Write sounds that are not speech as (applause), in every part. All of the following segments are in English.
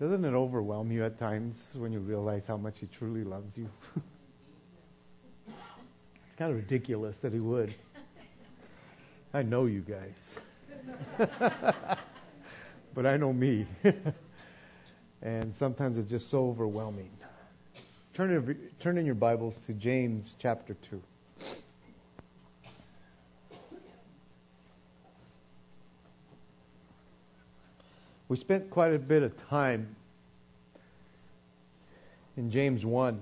Doesn't it overwhelm you at times when you realize how much He truly loves you? (laughs) it's kind of ridiculous that He would. I know you guys. (laughs) but I know me. (laughs) and sometimes it's just so overwhelming. Turn in, turn in your Bibles to James chapter 2. We spent quite a bit of time in James 1.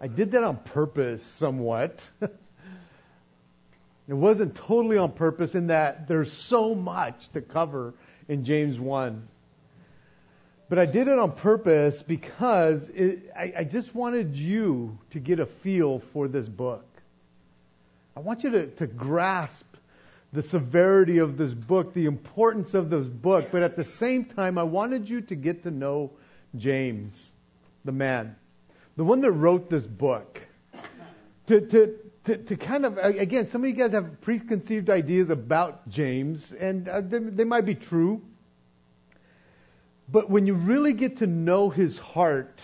I did that on purpose somewhat. (laughs) it wasn't totally on purpose in that there's so much to cover in James 1. But I did it on purpose because it, I, I just wanted you to get a feel for this book. I want you to, to grasp the severity of this book, the importance of this book, but at the same time, I wanted you to get to know James, the man, the one that wrote this book. To, to, to, to kind of, again, some of you guys have preconceived ideas about James, and uh, they, they might be true. But when you really get to know his heart,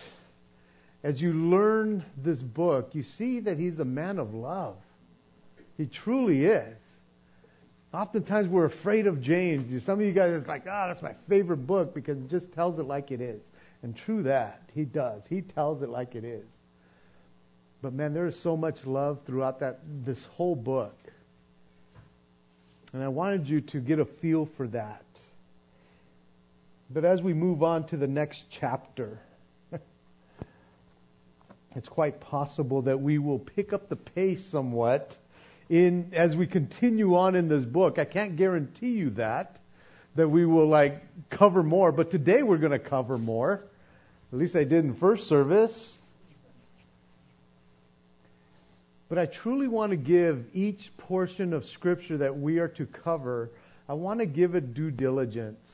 as you learn this book, you see that he's a man of love. He truly is. Oftentimes we're afraid of James. Some of you guys are like, ah, oh, that's my favorite book because it just tells it like it is. And true that, he does. He tells it like it is. But man, there is so much love throughout that this whole book. And I wanted you to get a feel for that. But as we move on to the next chapter, (laughs) it's quite possible that we will pick up the pace somewhat in as we continue on in this book. I can't guarantee you that that we will like cover more, but today we're going to cover more. At least I did in first service. But I truly want to give each portion of scripture that we are to cover, I want to give it due diligence.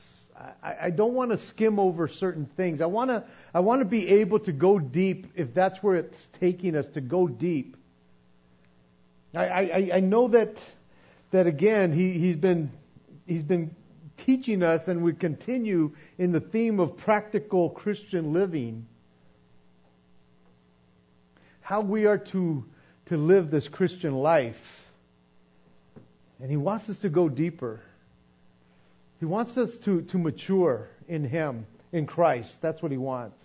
I, I don't want to skim over certain things. I want to, I want to be able to go deep if that's where it's taking us, to go deep. I, I, I know that, that again, he, he's, been, he's been teaching us and we continue in the theme of practical Christian living. How we are to, to live this Christian life. And he wants us to go deeper. He wants us to, to mature in Him, in Christ. That's what He wants.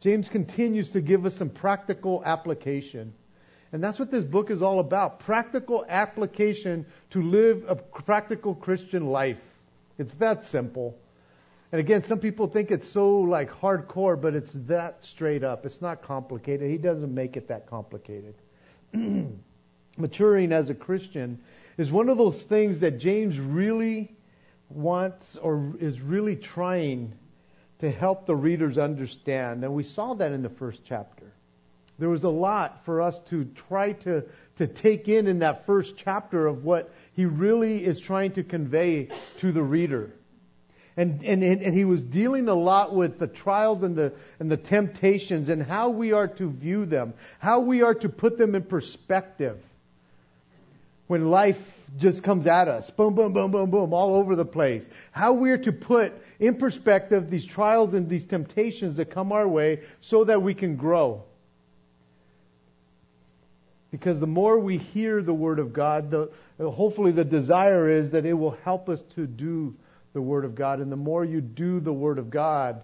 James continues to give us some practical application. And that's what this book is all about practical application to live a practical Christian life. It's that simple. And again, some people think it's so like hardcore, but it's that straight up. It's not complicated. He doesn't make it that complicated. (clears throat) Maturing as a Christian is one of those things that James really wants or is really trying to help the readers understand. And we saw that in the first chapter. There was a lot for us to try to, to take in in that first chapter of what he really is trying to convey to the reader. And, and, and he was dealing a lot with the trials and the, and the temptations and how we are to view them, how we are to put them in perspective when life just comes at us. Boom, boom, boom, boom, boom, all over the place. How we're to put in perspective these trials and these temptations that come our way so that we can grow. Because the more we hear the Word of God, the, hopefully the desire is that it will help us to do the Word of God. And the more you do the Word of God,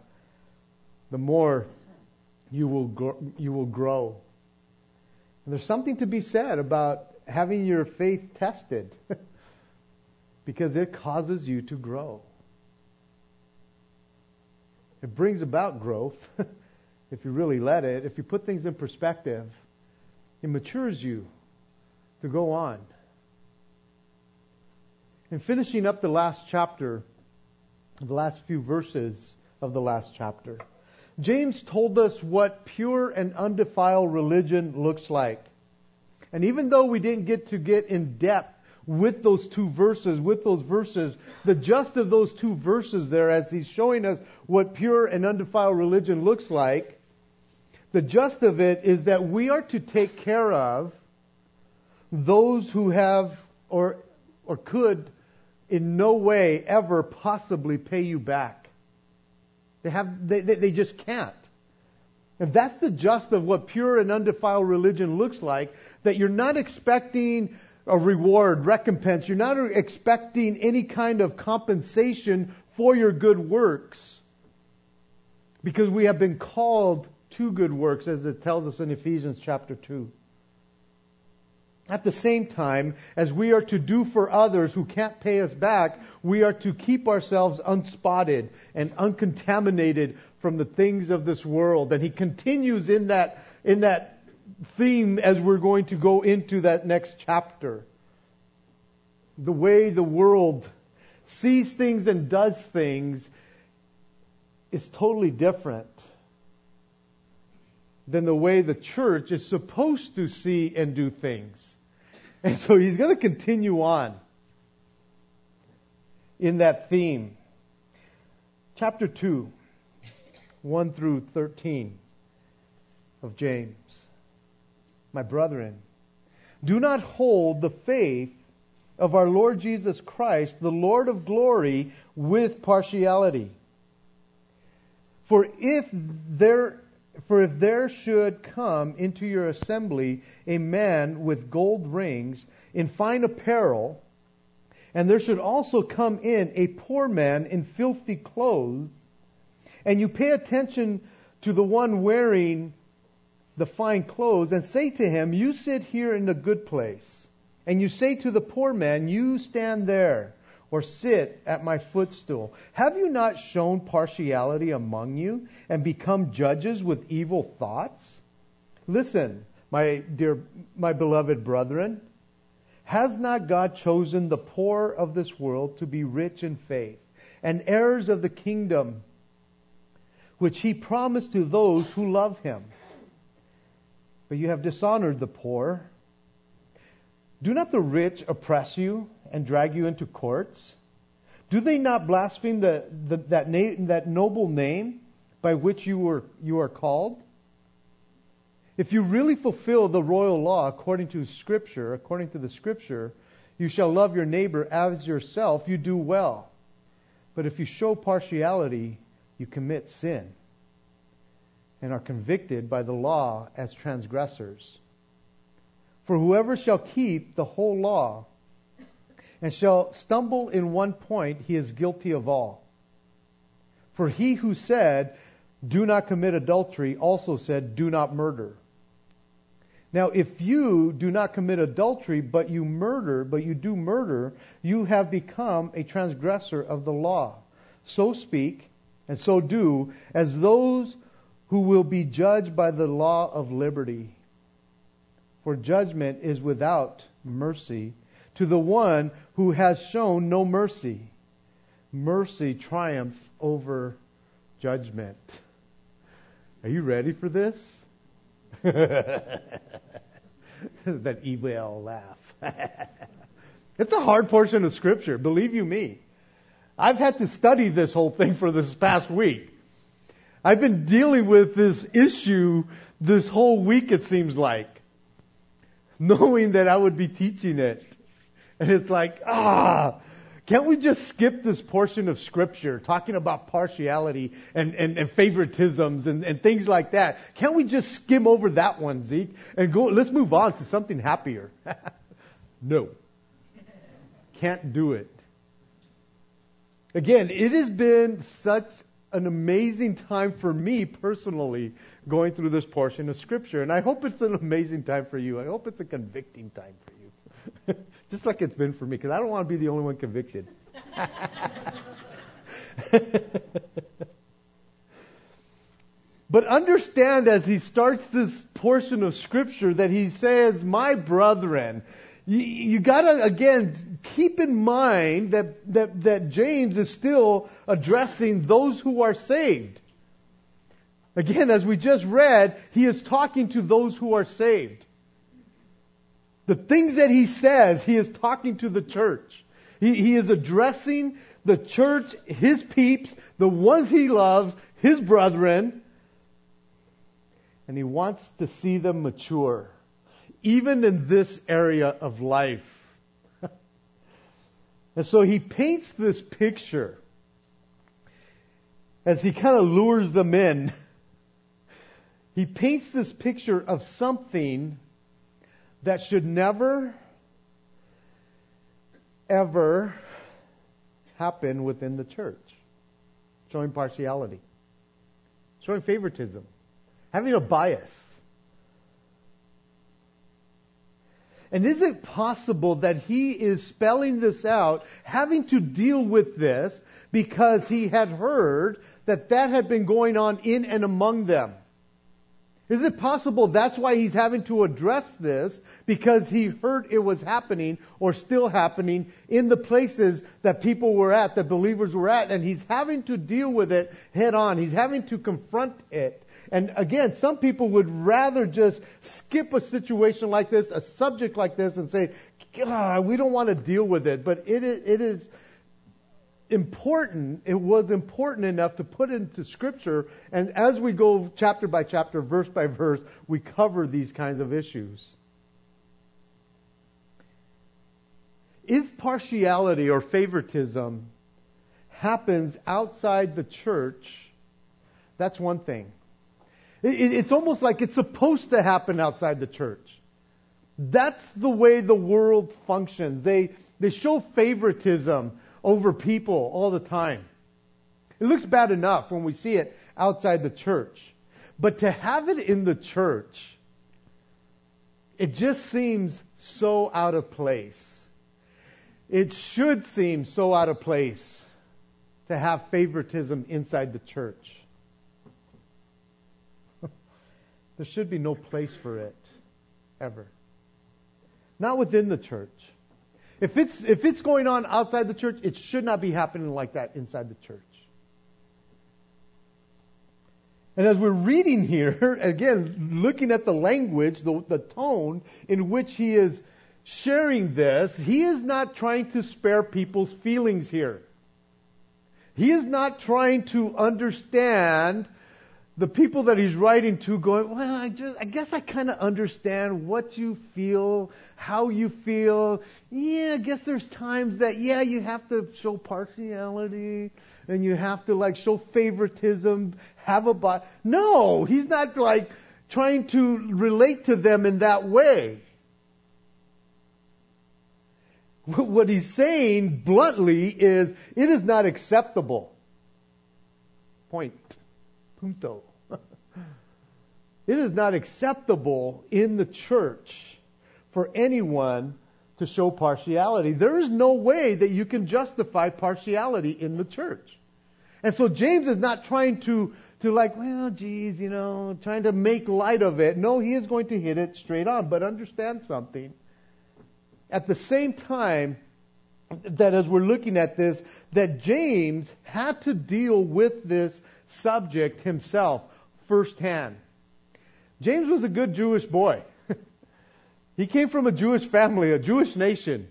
the more you will, you will grow. And there's something to be said about having your faith tested (laughs) because it causes you to grow. It brings about growth (laughs) if you really let it. If you put things in perspective, it matures you to go on. In finishing up the last chapter, the last few verses of the last chapter, James told us what pure and undefiled religion looks like. And even though we didn't get to get in depth with those two verses, with those verses, the just of those two verses there, as he's showing us what pure and undefiled religion looks like, the just of it is that we are to take care of those who have or or could in no way ever possibly pay you back. They have, they, they, they just can't. And that's the just of what pure and undefiled religion looks like, that you're not expecting a reward, recompense. You're not expecting any kind of compensation for your good works. Because we have been called to good works, as it tells us in Ephesians chapter 2. At the same time, as we are to do for others who can't pay us back, we are to keep ourselves unspotted and uncontaminated from the things of this world. And he continues in that, in that theme as we're going to go into that next chapter. The way the world sees things and does things is totally different than the way the church is supposed to see and do things. And so he's going to continue on in that theme. Chapter 2, 1 through 13 of James. My brethren, do not hold the faith of our Lord Jesus Christ, the Lord of glory, with partiality. For if there for if there should come into your assembly a man with gold rings in fine apparel, and there should also come in a poor man in filthy clothes, and you pay attention to the one wearing the fine clothes, and say to him, You sit here in a good place, and you say to the poor man, You stand there or sit at my footstool. Have you not shown partiality among you and become judges with evil thoughts? Listen, my dear, my beloved brethren, has not God chosen the poor of this world to be rich in faith and heirs of the kingdom which he promised to those who love him? But you have dishonored the poor. Do not the rich oppress you and drag you into courts? Do they not blaspheme the, the, that, na- that noble name by which you, were, you are called? If you really fulfill the royal law according to Scripture, according to the Scripture, you shall love your neighbor as yourself, you do well. But if you show partiality, you commit sin and are convicted by the law as transgressors. For whoever shall keep the whole law and shall stumble in one point, he is guilty of all. For he who said, Do not commit adultery, also said, Do not murder. Now, if you do not commit adultery, but you murder, but you do murder, you have become a transgressor of the law. So speak, and so do, as those who will be judged by the law of liberty. For judgment is without mercy to the one who has shown no mercy. Mercy triumphs over judgment. Are you ready for this? (laughs) that evil laugh. (laughs) it's a hard portion of Scripture, believe you me. I've had to study this whole thing for this past week. I've been dealing with this issue this whole week, it seems like, knowing that I would be teaching it. And it's like, ah, can't we just skip this portion of Scripture talking about partiality and, and, and favoritisms and, and things like that? Can't we just skim over that one, Zeke, and go, let's move on to something happier? (laughs) no. Can't do it. Again, it has been such an amazing time for me personally going through this portion of Scripture. And I hope it's an amazing time for you. I hope it's a convicting time for you. (laughs) Just like it's been for me, because I don't want to be the only one convicted. (laughs) but understand as he starts this portion of Scripture that he says, My brethren, you, you gotta, again, keep in mind that, that, that James is still addressing those who are saved. Again, as we just read, he is talking to those who are saved. The things that he says, he is talking to the church. He, he is addressing the church, his peeps, the ones he loves, his brethren, and he wants to see them mature, even in this area of life. (laughs) And so he paints this picture as he kind of lures them in. (laughs) He paints this picture of something that should never, ever happen within the church. Showing partiality, showing favoritism, having a bias. And is it possible that he is spelling this out, having to deal with this because he had heard that that had been going on in and among them? Is it possible that's why he's having to address this because he heard it was happening or still happening in the places that people were at, that believers were at, and he's having to deal with it head on. He's having to confront it. And again, some people would rather just skip a situation like this, a subject like this, and say, God, we don't want to deal with it. But it is, it is important, it was important enough to put into scripture, and as we go chapter by chapter, verse by verse, we cover these kinds of issues. If partiality or favoritism happens outside the church, that's one thing. It's almost like it's supposed to happen outside the church. That's the way the world functions. They, they show favoritism over people all the time. It looks bad enough when we see it outside the church. But to have it in the church, it just seems so out of place. It should seem so out of place to have favoritism inside the church. (laughs) there should be no place for it, ever. Not within the church. If it's, if it's going on outside the church, it should not be happening like that inside the church. And as we're reading here, (laughs) again, looking at the language, the, the tone in which he is sharing this, he is not trying to spare people's feelings here. He is not trying to understand the people that he's writing to going, well, I just, I guess I kind of understand what you feel, how you feel. Yeah, I guess there's times that, yeah, you have to show partiality and you have to like show favoritism, have a but. No, he's not like trying to relate to them in that way. What he's saying bluntly is, it is not acceptable. Point. Punto. It is not acceptable in the church for anyone to show partiality. There is no way that you can justify partiality in the church. And so James is not trying to, to like, well, geez, you know, trying to make light of it. No, he is going to hit it straight on. But understand something. At the same time, that as we're looking at this, that James had to deal with this subject himself firsthand. James was a good Jewish boy. (laughs) he came from a Jewish family, a Jewish nation.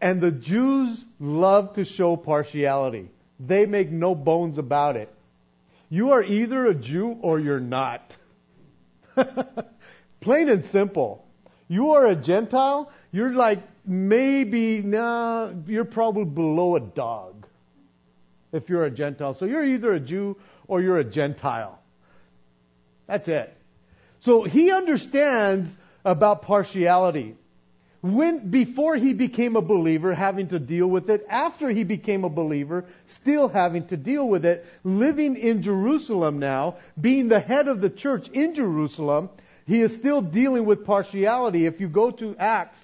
And the Jews love to show partiality. They make no bones about it. You are either a Jew or you're not. (laughs) Plain and simple. You are a Gentile, you're like maybe, nah, you're probably below a dog if you're a Gentile. So you're either a Jew or you're a Gentile. That's it. So he understands about partiality. When, before he became a believer, having to deal with it. After he became a believer, still having to deal with it. Living in Jerusalem now, being the head of the church in Jerusalem, he is still dealing with partiality. If you go to Acts,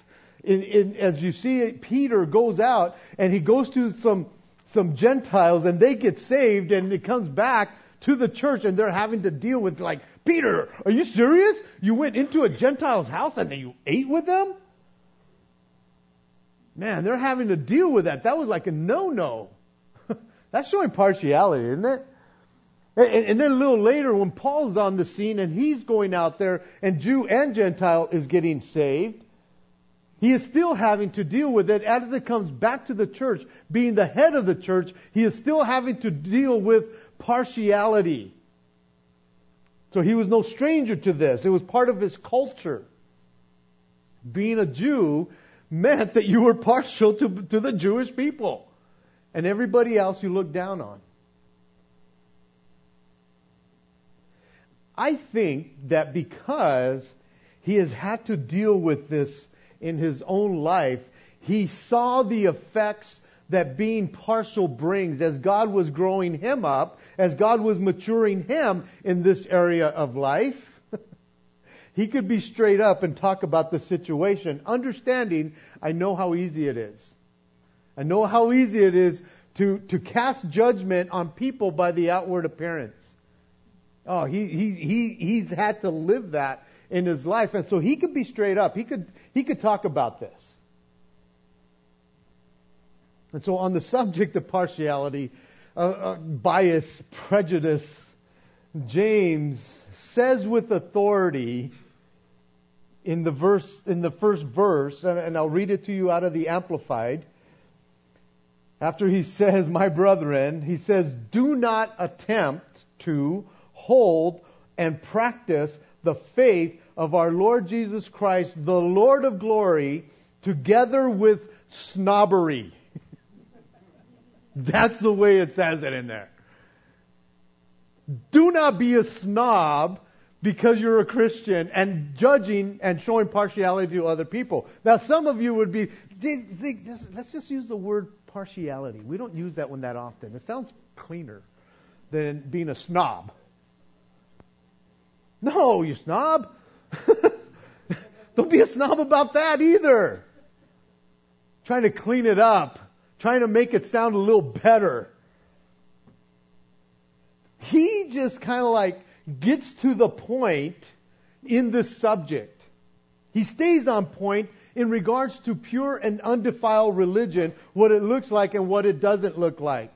in, in, as you see, Peter goes out and he goes to some some Gentiles and they get saved and it comes back to the church and they're having to deal with like, Peter, are you serious? You went into a Gentile's house and then you ate with them? Man, they're having to deal with that. That was like a no-no. (laughs) That's showing partiality, isn't it? And, and, then a little later, when Paul's on the scene and he's going out there, and Jew and Gentile is getting saved, he is still having to deal with it as it comes back to the church. Being the head of the church, he is still having to deal with partiality. So he was no stranger to this. It was part of his culture. Being a Jew meant that you were partial to, to the Jewish people. And everybody else you looked down on. I think that because he has had to deal with this in his own life, he saw the effects that being partial brings as God was growing him up, as God was maturing him in this area of life. (laughs) he could be straight up and talk about the situation, understanding I know how easy it is. I know how easy it is to, to cast judgment on people by the outward appearance. Oh, he, he, he, he's had to live that in his life. And so he could be straight up. He could, he could talk about this. And so on the subject of partiality, uh, uh, bias, prejudice, James says with authority in the verse, in the first verse, and, and I'll read it to you out of the Amplified. After he says, my brethren, he says, do not attempt to hold and practice the faith of our Lord Jesus Christ, the Lord of glory, together with snobbery. That's the way it says it in there. Do not be a snob because you're a Christian and judging and showing partiality to other people. Now, some of you would be, let's just use the word partiality. We don't use that one that often. It sounds cleaner than being a snob. No, you snob. (laughs) don't be a snob about that either. Trying to clean it up trying to make it sound a little better. He just kind of like gets to the point in this subject. He stays on point in regards to pure and undefiled religion, what it looks like and what it doesn't look like.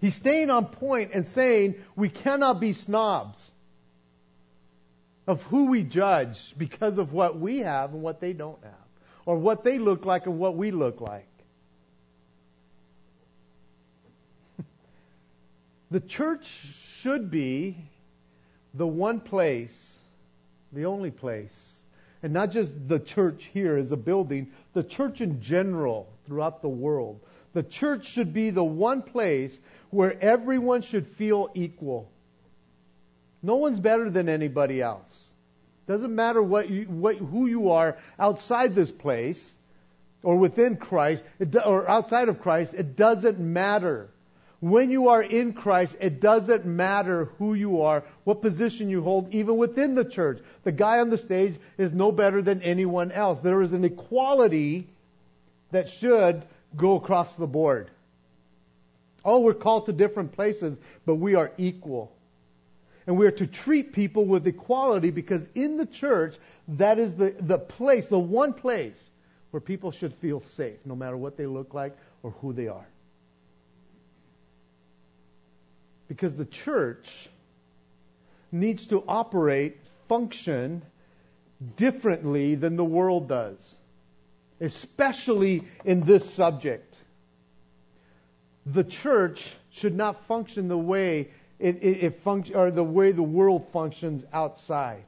He's staying on point and saying we cannot be snobs of who we judge because of what we have and what they don't have, or what they look like and what we look like. The church should be the one place, the only place, and not just the church here as a building, the church in general throughout the world. The church should be the one place where everyone should feel equal. No one's better than anybody else. Doesn't matter what you, what, who you are outside this place or within Christ or outside of Christ. It doesn't matter. When you are in Christ, it doesn't matter who you are, what position you hold, even within the church. The guy on the stage is no better than anyone else. There is an equality that should go across the board. Oh, we're called to different places, but we are equal. And we are to treat people with equality because in the church, that is the, the place, the one place where people should feel safe, no matter what they look like or who they are. Because the church needs to operate, function differently than the world does, especially in this subject. The church should not function the way it, it, it func- or the way the world functions outside.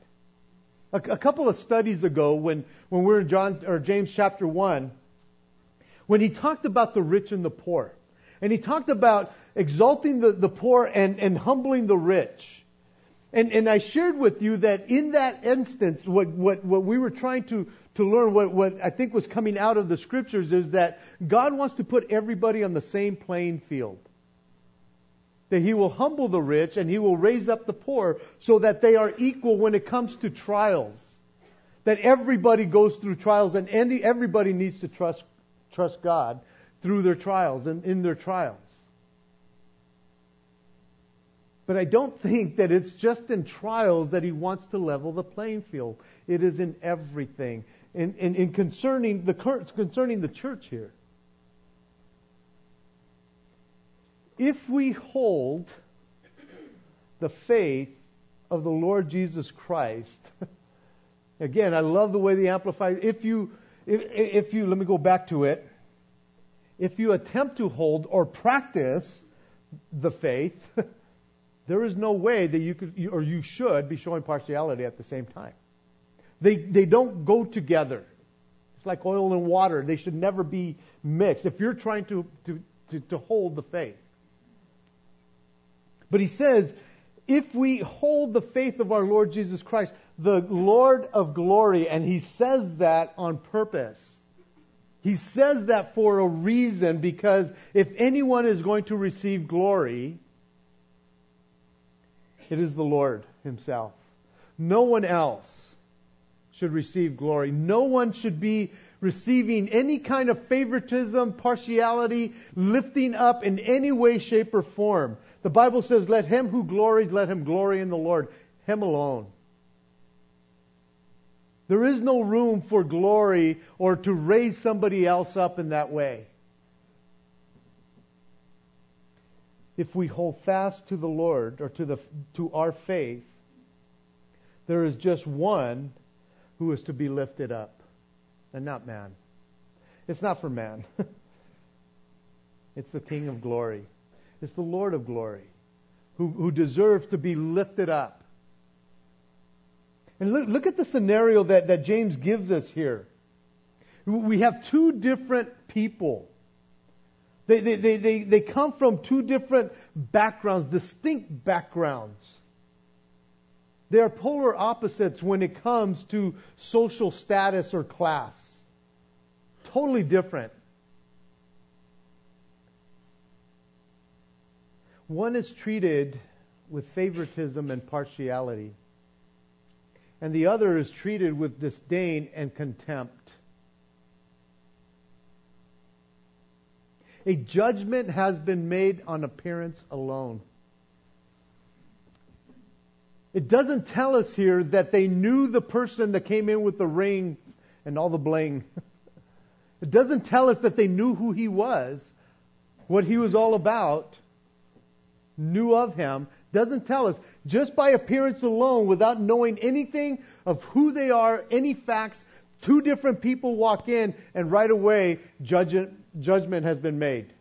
A, a, couple of studies ago, when, when we were in John or James chapter one, when he talked about the rich and the poor, and he talked about exalting the, the poor and, and humbling the rich. And, and I shared with you that in that instance, what, what, what we were trying to, to learn, what, what I think was coming out of the scriptures is that God wants to put everybody on the same playing field. That He will humble the rich and He will raise up the poor so that they are equal when it comes to trials. That everybody goes through trials and everybody needs to trust, trust God through their trials and in their trials. But I don't (laughs) think that it's just in trials that he wants to level the playing field. It is in everything. And, in, in concerning, the, concerning the church here. If we hold the faith of the Lord Jesus Christ, (laughs) again, I love the way the Amplified, if you, if, if you, let me go back to it. If you attempt to hold or practice the faith, (laughs) There is no way that you could, or you should, be showing partiality at the same time. They, they don't go together. It's It's like oil and water. They should never be mixed if you're trying to, to, to, to hold the faith. But he says, if we hold the faith of our Lord Jesus Christ, the Lord of glory, and he says that on purpose. He says that for a reason because if anyone is going to receive glory, it is the Lord Himself. No one else should receive glory. No one should be receiving any kind of favoritism, partiality, lifting up in any way, shape, or form. The Bible says, let him who glories, let him glory in the Lord. Him alone. There is no room for glory or to raise somebody else up in that way. If we hold fast to the Lord or to, the, to our faith, there is just one who is to be lifted up, and not man. It's not for man. (laughs) it's the King of glory. It's the Lord of glory who, who deserves to be lifted up. And look, look at the scenario that, that James gives us here. We have two different people. They, they, they, they, they come from two different backgrounds, distinct backgrounds. They are polar opposites when it comes to social status or class. Totally different. One is treated with favoritism and partiality and the other is treated with disdain and contempt. A judgment has been made on appearance alone. It doesn't tell us here that they knew the person that came in with the ring and all the bling. (laughs) It doesn't tell us that they knew who he was, what he was all about, knew of him doesn't tell us. Just by appearance alone, without knowing anything of who they are, any facts, two different people walk in and right away judgment, judgment has been made.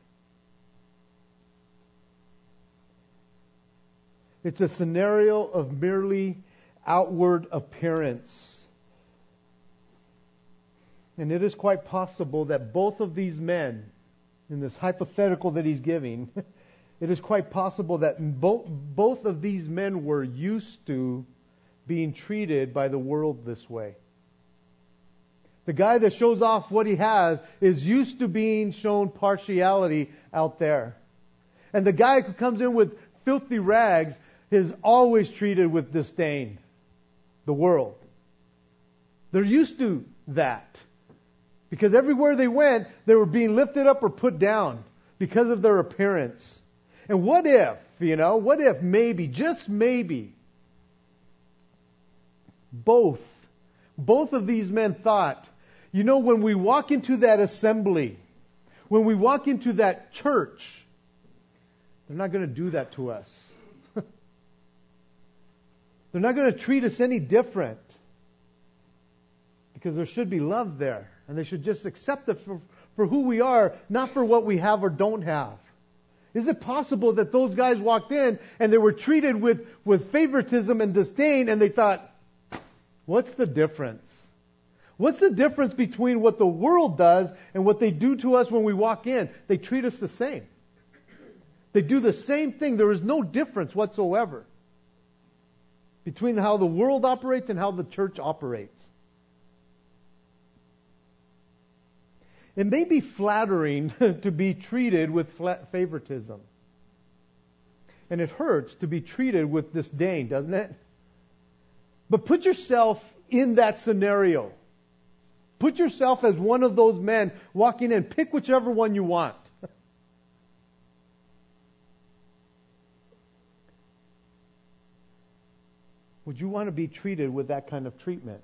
It's a scenario of merely outward appearance. And it is quite possible that both of these men, in this hypothetical that he's giving, (laughs) it is quite possible that both, both of these men were used to being treated by the world this way. The guy that shows off what he has is used to being shown partiality out there. And the guy who comes in with filthy rags is always treated with disdain. The world. They're used to that. Because everywhere they went, they were being lifted up or put down because of their appearance. And what if, you know, what if maybe, just maybe, both, both of these men thought, you know, when we walk into that assembly, when we walk into that church, they're not going to do that to us. (laughs) they're not going to treat us any different. Because there should be love there. And they should just accept us for, for who we are, not for what we have or don't have. Is it possible that those guys walked in and they were treated with, with favoritism and disdain and they thought, what's the difference? What's the difference between what the world does and what they do to us when we walk in? They treat us the same. They do the same thing. There is no difference whatsoever between how the world operates and how the church operates. It may be flattering (laughs) to be treated with favoritism. And it hurts to be treated with disdain, doesn't it? But put yourself in that scenario. Put yourself as one of those men walking in. Pick whichever one you want. Would you want to be treated with that kind of treatment?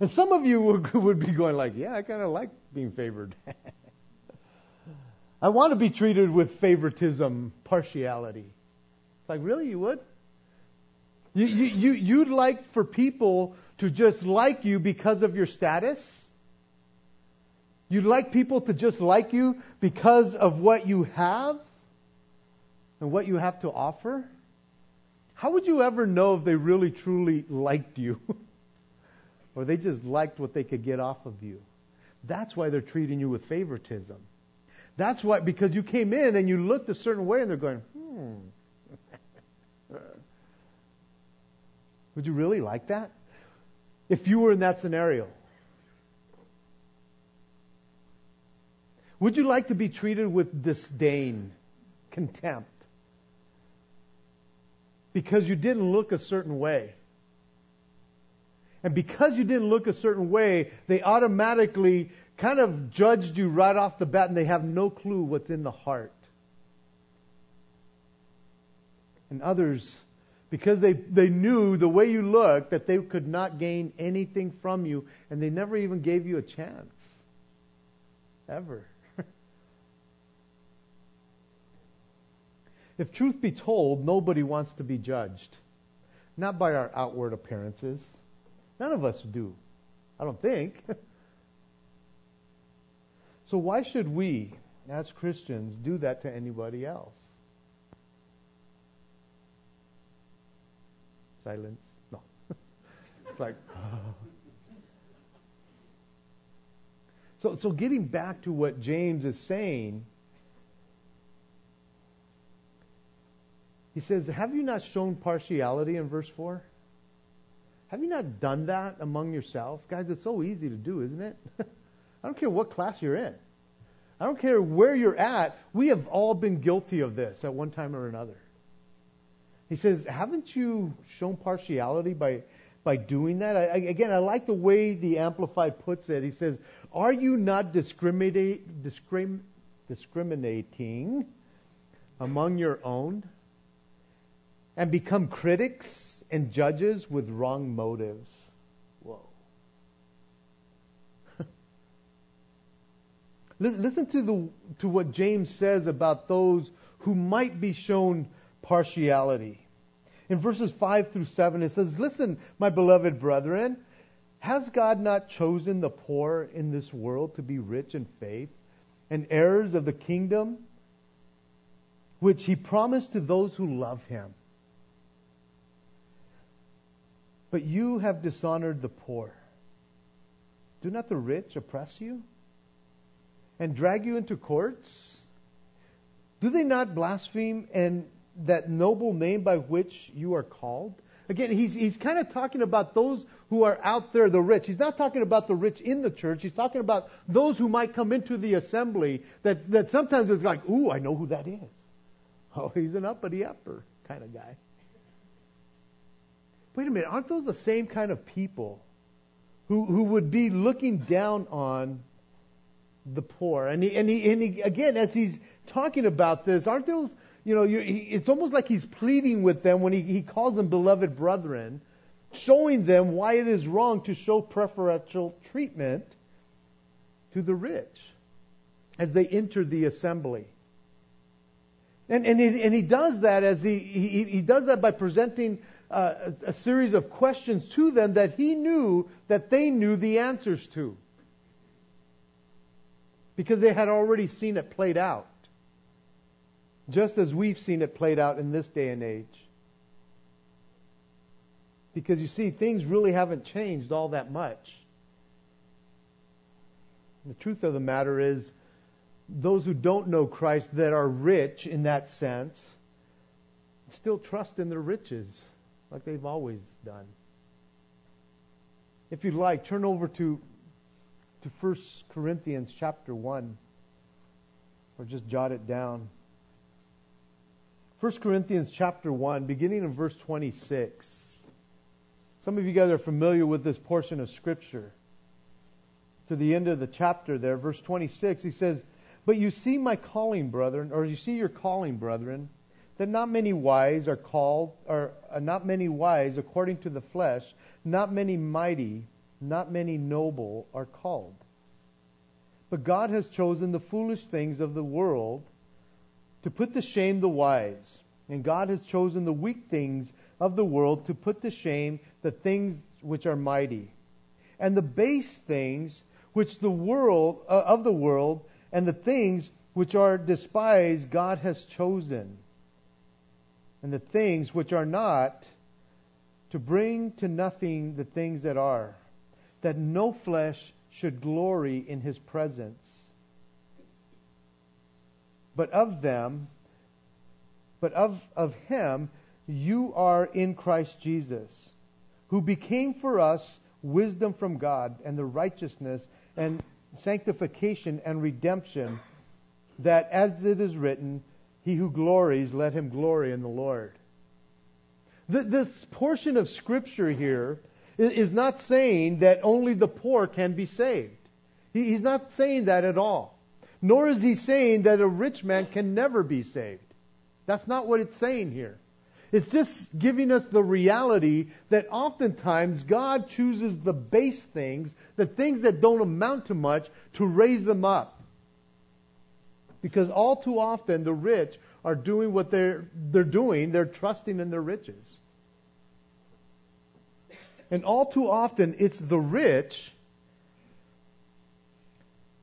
And some of you (laughs) would, be going like, yeah, I kind of like being favored. (laughs) I want to be treated with favoritism, partiality. It's like, really, you would? You, you, you'd like for people to just like you because of your status? You'd like people to just like you because of what you have and what you have to offer? How would you ever know if they really truly liked you? (laughs) or they just liked what they could get off of you. That's why they're treating you with favoritism. That's why, because you came in and you looked a certain way and they're going, hmm. (laughs) Would you really like that? If you were in that scenario, would you like to be treated with disdain, contempt? Because you didn't look a certain way. And because you didn't look a certain way, they automatically kind of judged you right off the bat and they have no clue what's in the heart. And others, because they, they knew the way you looked, that they could not gain anything from you, and they never even gave you a chance. Ever. (laughs) if truth be told, nobody wants to be judged. Not by our outward appearances. None of us do. I don't think. (laughs) so why should we, as Christians, do that to anybody else? Silence. No. (laughs) it's like. (gasps) so, so getting back to what James is saying, he says, Have you not shown partiality in verse 4? Have you not done that among yourself? Guys, it's so easy to do, isn't it? (laughs) I don't care what class you're in. I don't care where you're at. We have all been guilty of this at one time or another. He says, Haven't you shown partiality by, by doing that? I, again, I like the way the Amplified puts it. He says, Are you not discriminate, discrim, discriminating among your own and become critics and judges with wrong motives. Whoa. (laughs) Listen to, the, to what James says about those who might be shown partiality. In verses 5 through 7, it says, Listen, my beloved brethren, has God not chosen the poor in this world to be rich in faith and heirs of the kingdom which he promised to those who love him? But you have dishonored the poor. Do not the rich oppress you and drag you into courts? Do they not blaspheme and that noble name by which you are called? Again, he's, he's kind of talking about those who are out there, the rich. He's not talking about the rich in the church. He's talking about those who might come into the assembly that, that sometimes it's like, ooh, I know who that is. Oh, he's an uppity upper kind of guy wait a minute, aren't those the same kind of people who, who would be looking down on the poor? And, he, and, he, and he, again, as he's talking about this, aren't those, you know, he, it's almost like he's pleading with them when he, he calls them beloved brethren, showing them why it is wrong to show preferential treatment to the rich as they enter the assembly. And, and, he, and he does that as he, he, he does that by presenting uh, a series of questions to them that he knew that they knew the answers to. Because they had already seen it played out. Just as we've seen it played out in this day and age. Because you see, things really haven't changed all that much. The truth of the matter is, those who don't know Christ that are rich in that sense still trust in their riches like they've always done. If you'd like, turn over to, to 1 Corinthians chapter 1, or just jot it down. 1 Corinthians chapter 1, beginning in verse 26. Some of you guys are familiar with this portion of Scripture. To the end of the chapter there, verse 26, he says, But you see my calling, brethren, or you see your calling, brethren that not many wise are called, or uh, not many wise according to the flesh, not many mighty, not many noble are called. But God has chosen the foolish things of the world to put to shame the wise. And God has chosen the weak things of the world to put to shame the things which are mighty. And the base things which the world uh, of the world and the things which are despised God has chosen and the things which are not, to bring to nothing the things that are, that no flesh should glory in his presence. But of them, but of, of him, you are in Christ Jesus, who became for us wisdom from God and the righteousness and sanctification and redemption, that as it is written, he who glories, let him glory in the Lord. This portion of Scripture here is not saying that only the poor can be saved. He's not saying that at all. Nor is he saying that a rich man can never be saved. That's not what it's saying here. It's just giving us the reality that oftentimes God chooses the base things, the things that don't amount to much, to raise them up. Because all too often the rich are doing what they're, they're doing, they're trusting in their riches. And all too often it's the rich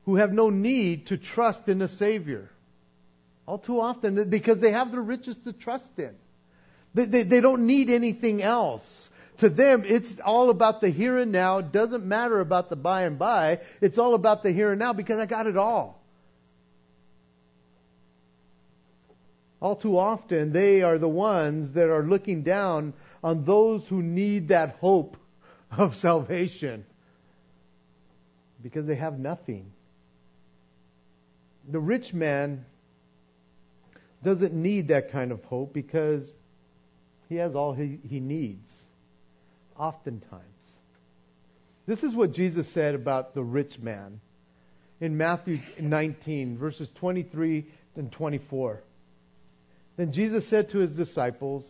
who have no need to trust in a Savior. All too often, because they have the riches to trust in. They, they, they don't need anything else. To them, it's all about the here and now. It doesn't matter about the by and by. It's all about the here and now because I got it all. All too often, they are the ones that are looking down on those who need that hope of (laughs) salvation because they have nothing. The rich man doesn't need that kind of hope because he has all he, he needs, oftentimes. This is what Jesus said about the rich man in Matthew 19, verses 23 and 24. Then Jesus said to his disciples,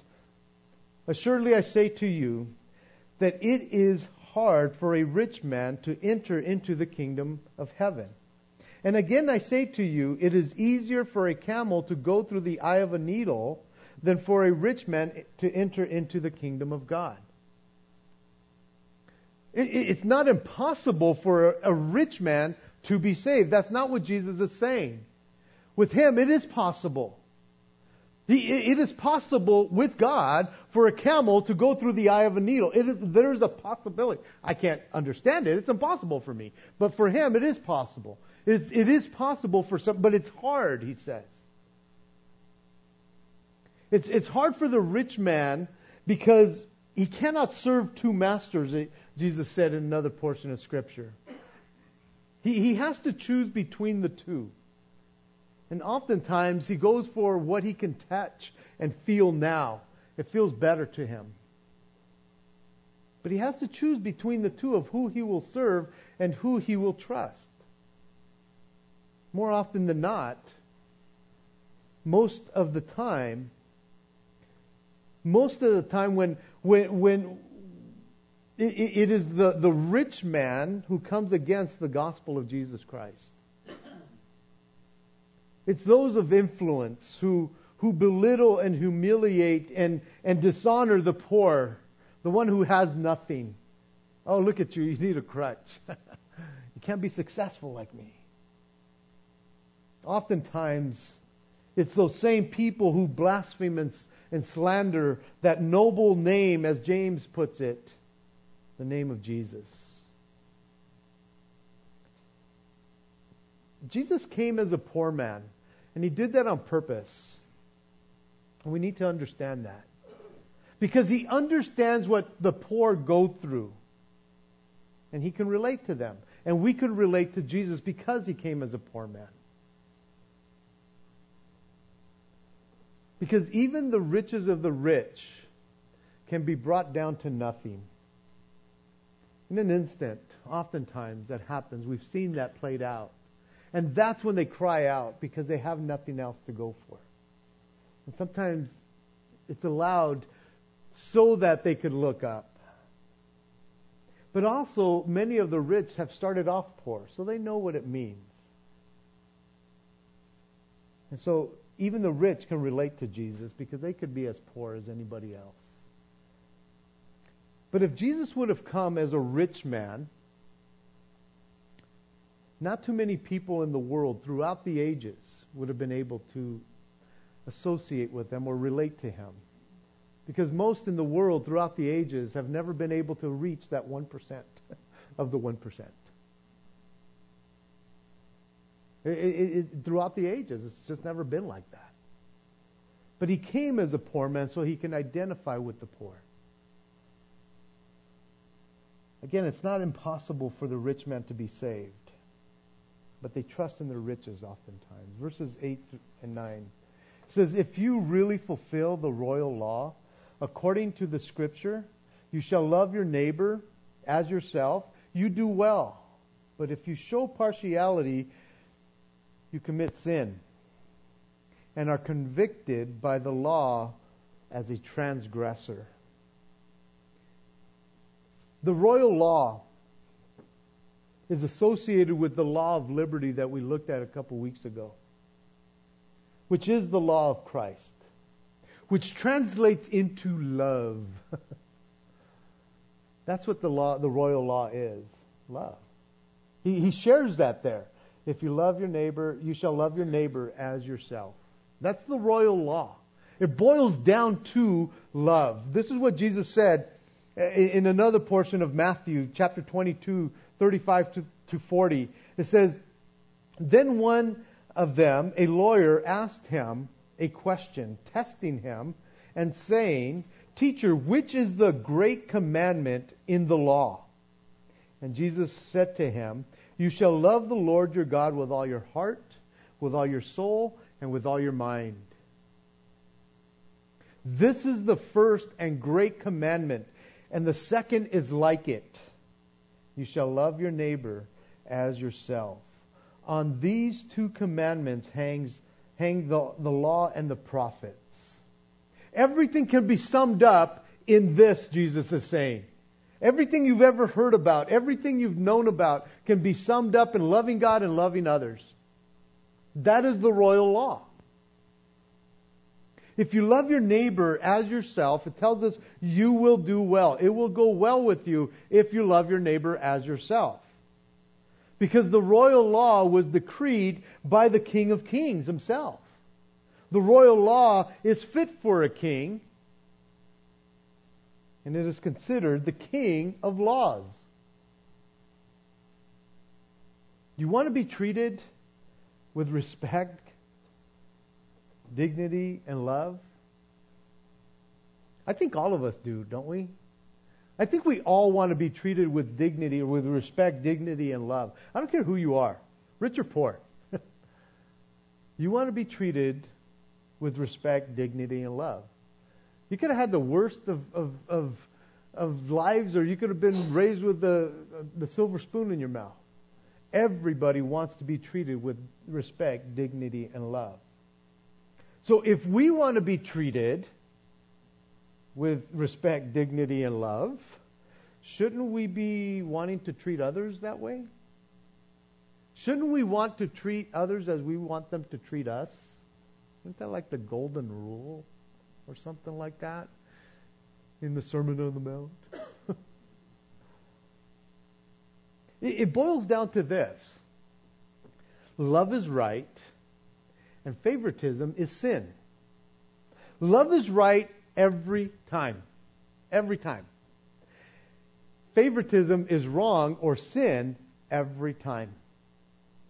Assuredly I say to you, that it is hard for a rich man to enter into the kingdom of heaven. And again I say to you, it is easier for a camel to go through the eye of a needle than for a rich man to enter into the kingdom of God. It's not impossible for a rich man to be saved. That's not what Jesus is saying. With him, it is possible. It is possible with God for a camel to go through the eye of a needle. There is a possibility. I can't understand it. It's impossible for me. But for him, it is possible. It's, it is possible for some, but it's hard, he says. It's, it's hard for the rich man because he cannot serve two masters, eh, Jesus said in another portion of Scripture. He, he has to choose between the two. And oftentimes he goes for what he can touch and feel now. It feels better to him. But he has to choose between the two of who he will serve and who he will trust. More often than not, most of the time, most of the time when, when, when it, it is the, the rich man who comes against the gospel of Jesus Christ. It's those of influence who, who belittle and humiliate and, and dishonor the poor, the one who has nothing. Oh, look at you, you need a crutch. (laughs) you can't be successful like me. Oftentimes, it's those same people who blaspheme and, and slander that noble name, as James puts it, the name of Jesus. Jesus came as a poor man, and he did that on purpose. And we need to understand that. Because he understands what the poor go through. And he can relate to them. And we can relate to Jesus because he came as a poor man. Because even the riches of the rich can be brought down to nothing. In an instant, oftentimes that happens. We've seen that played out. And that's when they cry out because they have nothing else to go for. And sometimes it's allowed so that they could look up. But also, many of the rich have started off poor, so they know what it means. And so even the rich can relate to Jesus because they could be as poor as anybody else. But if Jesus would have come as a rich man, not too many people in the world throughout the ages would have been able to associate with him or relate to him. Because most in the world throughout the ages have never been able to reach that 1% (laughs) of the 1%. It, it, it, throughout the ages, it's just never been like that. But he came as a poor man so he can identify with the poor. Again, it's not impossible for the rich man to be saved, but they trust in their riches oftentimes. Verses 8 and 9 says, If you really fulfill the royal law, according to the scripture, you shall love your neighbor as yourself, you do well. But if you show partiality, you commit sin and are convicted by the law as a transgressor. The royal law is associated with the law of liberty that we looked at a couple weeks ago, which is the law of Christ, which translates into love. (laughs) That's what the law, the royal law is. Love. He, he shares that there. If you love your neighbor, you shall love your neighbor as yourself. That's the royal law. It boils down to love. This is what Jesus said eh, in another portion of Matthew, chapter 22, 35 to, to 40. It says, Then one of them, a lawyer, asked him a question, testing him, and saying, Teacher, which is the great commandment in the law? And Jesus said to him, You shall love the Lord your God with all your heart, with all your soul, and with all your mind. This is the first and great commandment, and the second is like it. You shall love your neighbor as yourself. On these two commandments hangs, hang the, the law and the prophets. Everything can be summed up in this, Jesus is saying. Everything you've ever heard about, everything you've known about can be summed up in loving God and loving others. That is the royal law. If you love your neighbor as yourself, it tells us you will do well. It will go well with you if you love your neighbor as yourself. Because the royal law was decreed by the King of Kings himself. The royal law is fit for a king, and it is considered the king of laws. You want to be treated with respect, dignity, and love? I think all of us do, don't we? I think we all want to be treated with dignity or with respect, dignity, and love. I don't care who you are, rich or poor. (laughs) you want to be treated with respect, dignity, and love. You could have had the worst of, of, of, of lives, or you could have been raised with the, the silver spoon in your mouth. Everybody wants to be treated with respect, dignity, and love. So if we want to be treated with respect, dignity, and love, shouldn't we be wanting to treat others that way? Shouldn't we want to treat others as we want them to treat us? Isn't that like the golden rule or something like that in the Sermon on the Mount? (laughs) it, boils down to this love is right, and favoritism is sin. Love is right every time. Every time. Favoritism is wrong or sin every time.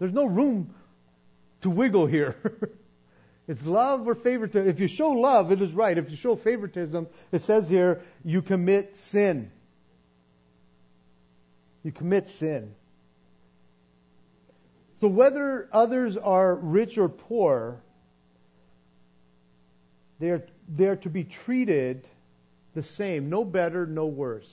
There's no room to wiggle here. (laughs) It's love or favoritism. If you show love, it is right. If you show favoritism, it says here, you commit sin. You commit sin. So whether others are rich or poor, they are, they are to be treated the same, no better, no worse.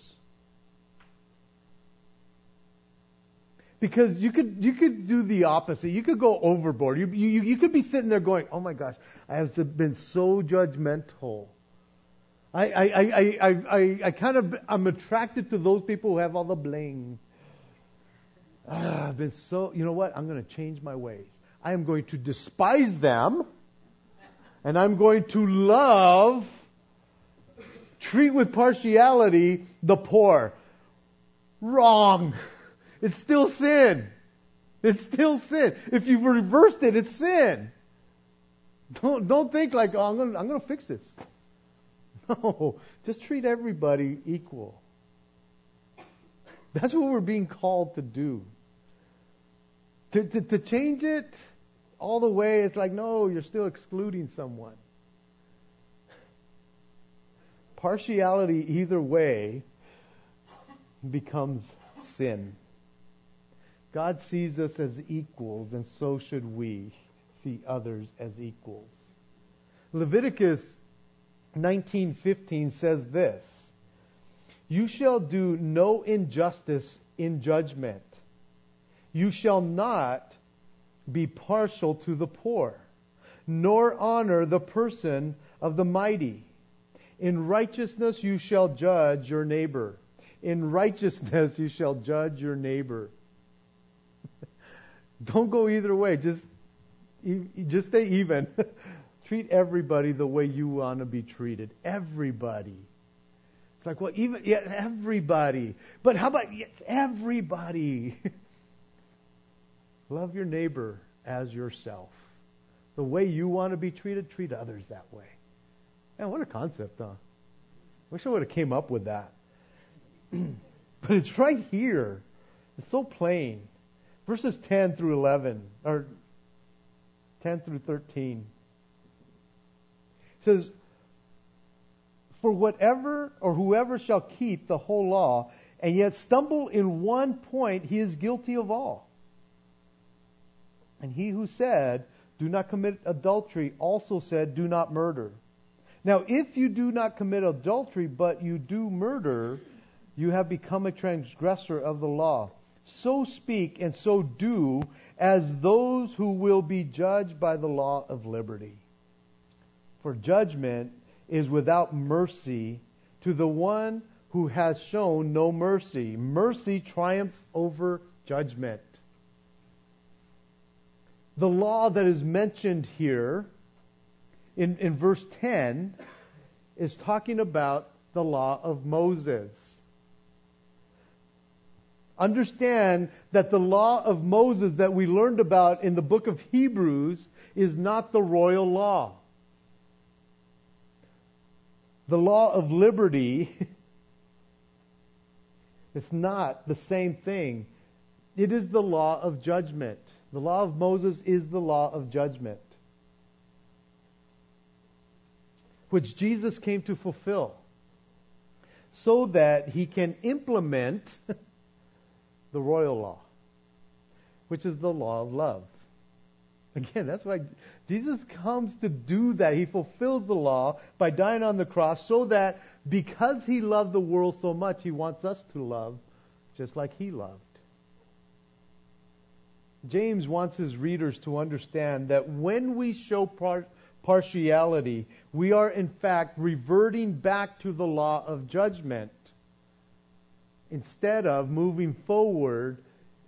Because you could you could do the opposite. You could go overboard. You, you, you could be sitting there going, "Oh my gosh, I have been so judgmental." I I I I I, kind of I'm attracted to those people who have all the bling. Ah, I've been so. You know what? I'm going to change my ways. I am going to despise them, and I'm going to love, treat with partiality the poor. Wrong. It's still sin. It's still sin. If you've reversed it, it's sin. Don't, don't think like, oh, I'm going to I'm going to fix this. (laughs) No, just treat everybody equal. That's what we're being called to do. To, to, to change it all the way, it's like, no, you're still excluding someone. Partiality, either way, becomes sin. God sees us as equals, and so should we see others as equals. Leviticus 19:15 says this: You shall do no injustice in judgment. You shall not be partial to the poor, nor honor the person of the mighty. In righteousness you shall judge your neighbor. In righteousness you shall judge your neighbor. Don't go either way. Just, just stay even. (laughs) Treat everybody the way you want to be treated. Everybody. It's like, well, even, yeah, everybody. But how about, yes, everybody. (laughs) Love your neighbor as yourself. The way you want to be treated, treat others that way. Man, what a concept, huh? Wish I would have came up with that. (clears throat) but it's right here. It's so plain. Verses 10 through 11, or 10 through 13. It says, For whatever or whoever shall keep the whole law and yet stumble in one point, he is guilty of all. And he who said, Do not commit adultery, also said, Do not murder. Now, if you do not commit adultery, but you do murder, you have become a transgressor of the law. So speak and so do as those who will be judged by the law of liberty. For judgment is without mercy to the one who has shown no mercy. Mercy triumphs over judgment. The law that is mentioned here in, in verse 10 is talking about the law of Moses. Understand that the law of Moses that we learned about in the book of Hebrews is not the royal law. The law of liberty (laughs) is not the same thing. It is the law of judgment. The law of Moses is the law of judgment. which Jesus came to fulfill so that he can implement (laughs) the royal law, which is the law of love. Again, that's why Jesus comes to do that. He fulfills the law by dying on the cross so that because he loved the world so much, he wants us to love just like he loved. James wants his readers to understand that when we show part, partiality. We are, in fact, reverting back to the law of judgment instead of moving forward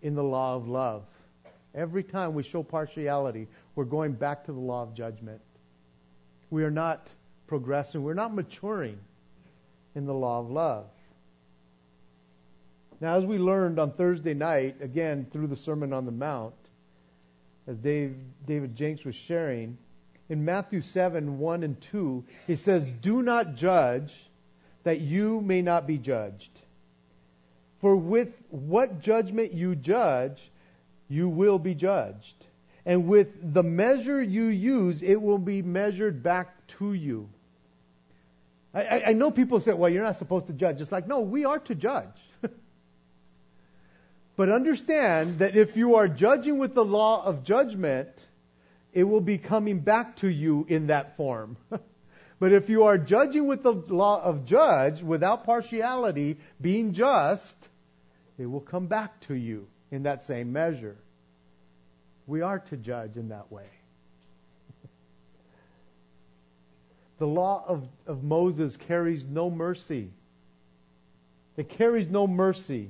in the law of love. Every time we show partiality, we're going back to the law of judgment. We are not progressing, we're not maturing in the law of love. Now, as we learned on Thursday night, again through the Sermon on the Mount, as Dave, David Jenks was sharing, in Matthew 7 1 and 2, he says, Do not judge that you may not be judged. For with what judgment you judge, you will be judged. And with the measure you use, it will be measured back to you. I, I know people say, well, you're not supposed to judge. It's like, no, we are to judge. (laughs) but understand that if you are judging with the law of judgment, it will be coming back to you in that form. (laughs) but if you are judging with the law of judge, without partiality, being just, it will come back to you in that same measure. We are to judge in that way. (laughs) the law of, of Moses carries no mercy. It carries no mercy.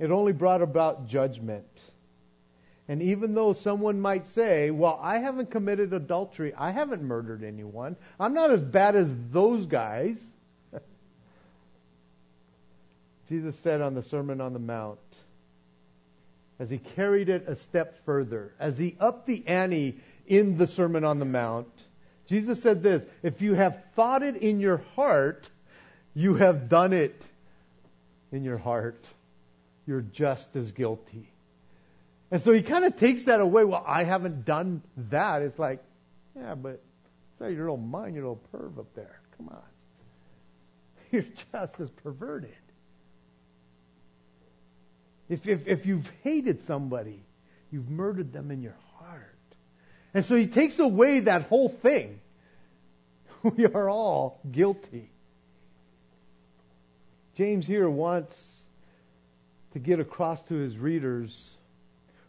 It only brought about judgment. And even though someone might say, well, I haven't committed adultery, I haven't murdered anyone, I'm not as bad as those guys. Jesus said on the Sermon on the Mount, as he carried it a step further, as he upped the ante in the Sermon on the Mount, Jesus said this If you have thought it in your heart, you have done it in your heart. You're just as guilty. And so he kind of takes that away. Well, I haven't done that. It's like, yeah, but it's like your little mind, your little perv up there. Come on. (laughs) You're just as perverted. If, if, if you've hated somebody, you've murdered them in your heart. And so he takes away that whole thing. (laughs) We are all guilty. James here wants to get across to his readers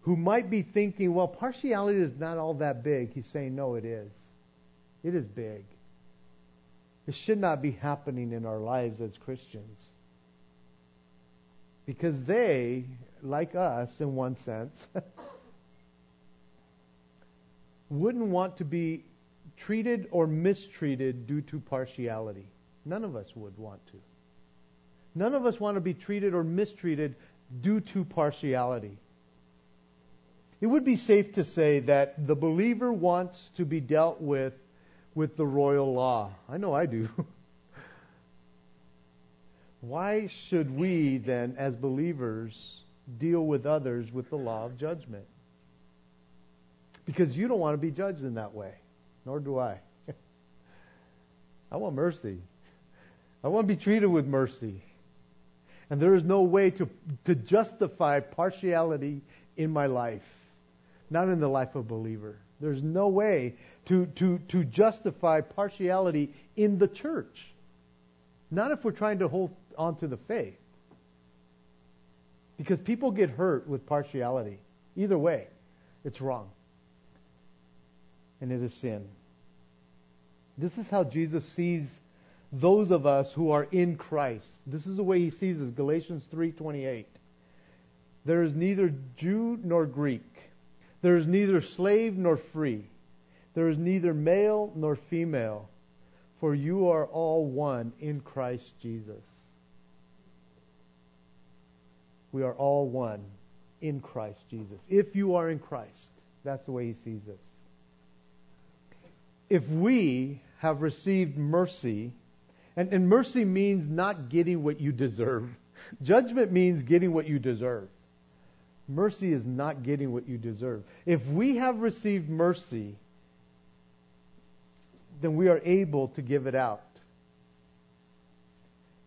who might be thinking, well, partiality is not all that big. He's saying, no, it is. It is big. It should not be happening in our lives as Christians. Because they, like us in one sense, (laughs) wouldn't want to be treated or mistreated due to partiality. None of us would want to. None of us want to be treated or mistreated due to partiality. It would be safe to say that the believer wants to be dealt with with the royal law. I know I do. (laughs) Why should we then, as believers, deal with others with the law of judgment? Because you don't want to be judged in that way, nor do I. (laughs) I want mercy. I want to be treated with mercy. And there is no way to, to justify partiality in my life, not in the life of a believer. There's no way to, to, to justify partiality in the church. Not if we're trying to hold on to the faith. Because people get hurt with partiality. Either way, it's wrong. And it is sin. This is how Jesus sees those of us who are in Christ. This is the way he sees us. Galatians 3:28. There is neither Jew nor Greek. There is neither slave nor free. There is neither male nor female, for you are all one in Christ Jesus. We are all one in Christ Jesus. If you are in Christ, that's the way he sees us. If we have received mercy, and, and mercy means not getting what you deserve. (laughs) Judgment means getting what you deserve. Mercy is not getting what you deserve. If we have received mercy, then we are able to give it out.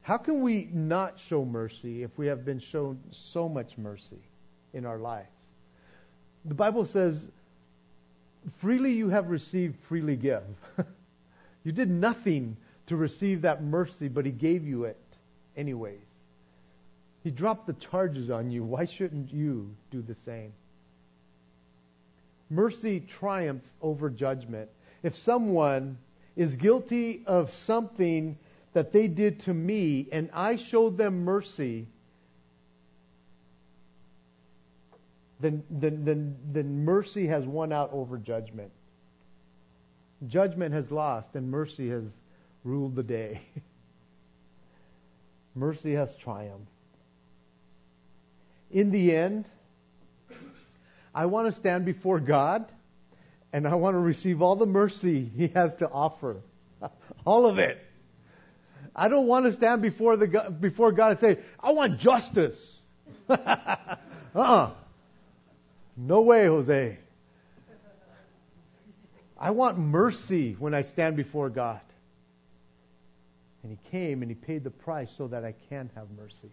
How can we not show mercy if we have been shown so much mercy in our lives? The Bible says, freely you have received, freely give. (laughs) you did nothing to receive that mercy, but He gave you it anyways. He dropped the charges on you. Why shouldn't you do the same? Mercy triumphs over judgment. If someone is guilty of something that they did to me and I showed them mercy, then, then, then, then mercy has won out over judgment. Judgment has lost and mercy has ruled the day. (laughs) mercy has triumphed. In the end, I want to stand before God and I want to receive all the mercy He has to offer. (laughs) all of it. I don't want to stand before the before God and say, "I want justice." (laughs) uh-uh. No way, Jose. I want mercy when I stand before God. And He came and He paid the price so that I can have mercy.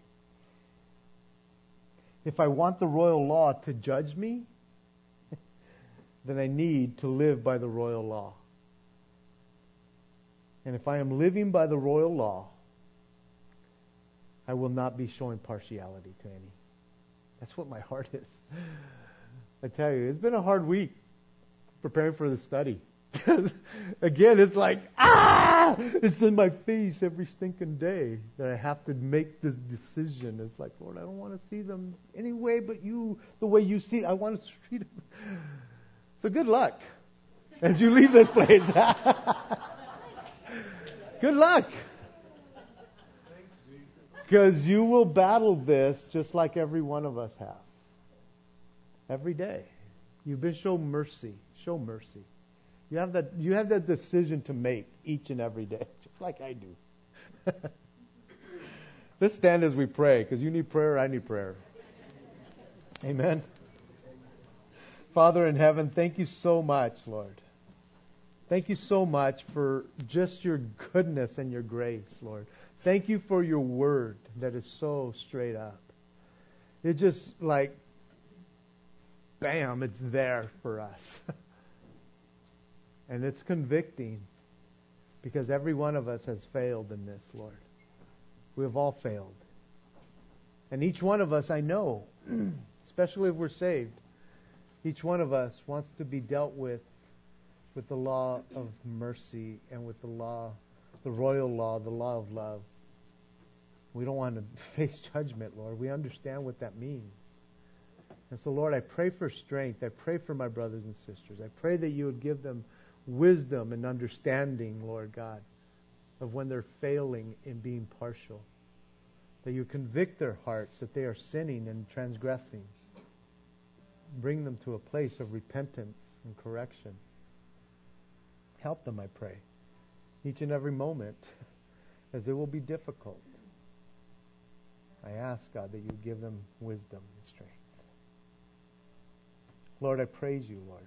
If I want the royal law to judge me, (laughs) then I need to live by the royal law. And if I am living by the royal law, I will not be showing partiality to any. That's what my (laughs) heart is. I tell you, it's been a hard week preparing for the study. (laughs) Again, it's like, ah! It's in my face every stinking day that I have to make this decision. It's like, Lord, I don't want to see them any way but you, the way you see. I want to treat them. So good luck as you leave this place. (laughs) good luck. Because you will battle this just like every one of us have. Every day. You've been shown mercy. Show mercy. You have that, you have that decision to make each and every day, (laughs) just like I do. (laughs) Let's stand as we pray, because you need prayer, I need prayer. Amen. Father in heaven, thank you so much, Lord. Thank you so much for just your goodness and your grace, Lord. Thank you for your word that is so straight up. It just like, bam, it's there for us. (laughs) and it's convicting because every one of us has failed in this, Lord. We have all failed. And each one of us, I know, (clears throat) especially if we're saved, each one of us wants to be dealt with with the law of mercy and with the law, the royal law, the law of love. We don't want to (laughs) face judgment, Lord. We understand what that means. And so, Lord, I pray for strength. I pray for my brothers and sisters. I pray that you would give them wisdom and understanding, Lord God, of when they're failing in being partial. That you convict their hearts that they are sinning and transgressing. Bring them to a place of repentance and correction. Help them, I pray, each and every moment, (laughs) as it will be difficult. I ask, God, that you give them wisdom and strength. Lord, I praise you, Lord,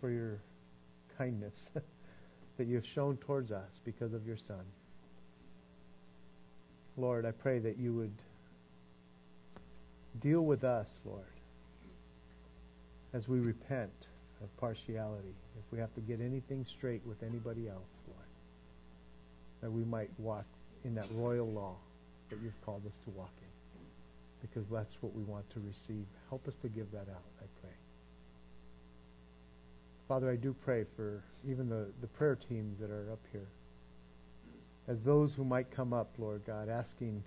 for your kindness (laughs) that you have shown towards us because of your Son. Lord, I pray that you would deal with us, Lord, as we repent of partiality. If we have to get anything straight with anybody else, Lord, that we might walk in that royal law that you've called us to walk in. Because that's what we want to receive. Help us to give that out, I pray. Father, I do pray for even the, the prayer teams that are up here. As those who might come up, Lord God, asking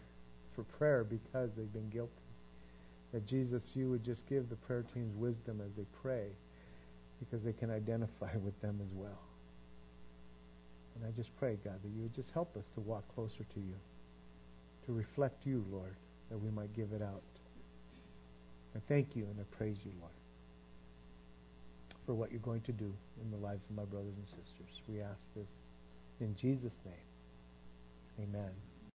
for prayer because they've been guilty. That Jesus, you would just give the prayer teams wisdom as they pray because they can identify (laughs) with them as well. And I just pray, God, that you would just help us to walk closer to you, to reflect you, Lord, that we might give it out. I thank you and I praise you, Lord for what you're going to do in the lives of my brothers and sisters. We ask this in Jesus' name. Amen.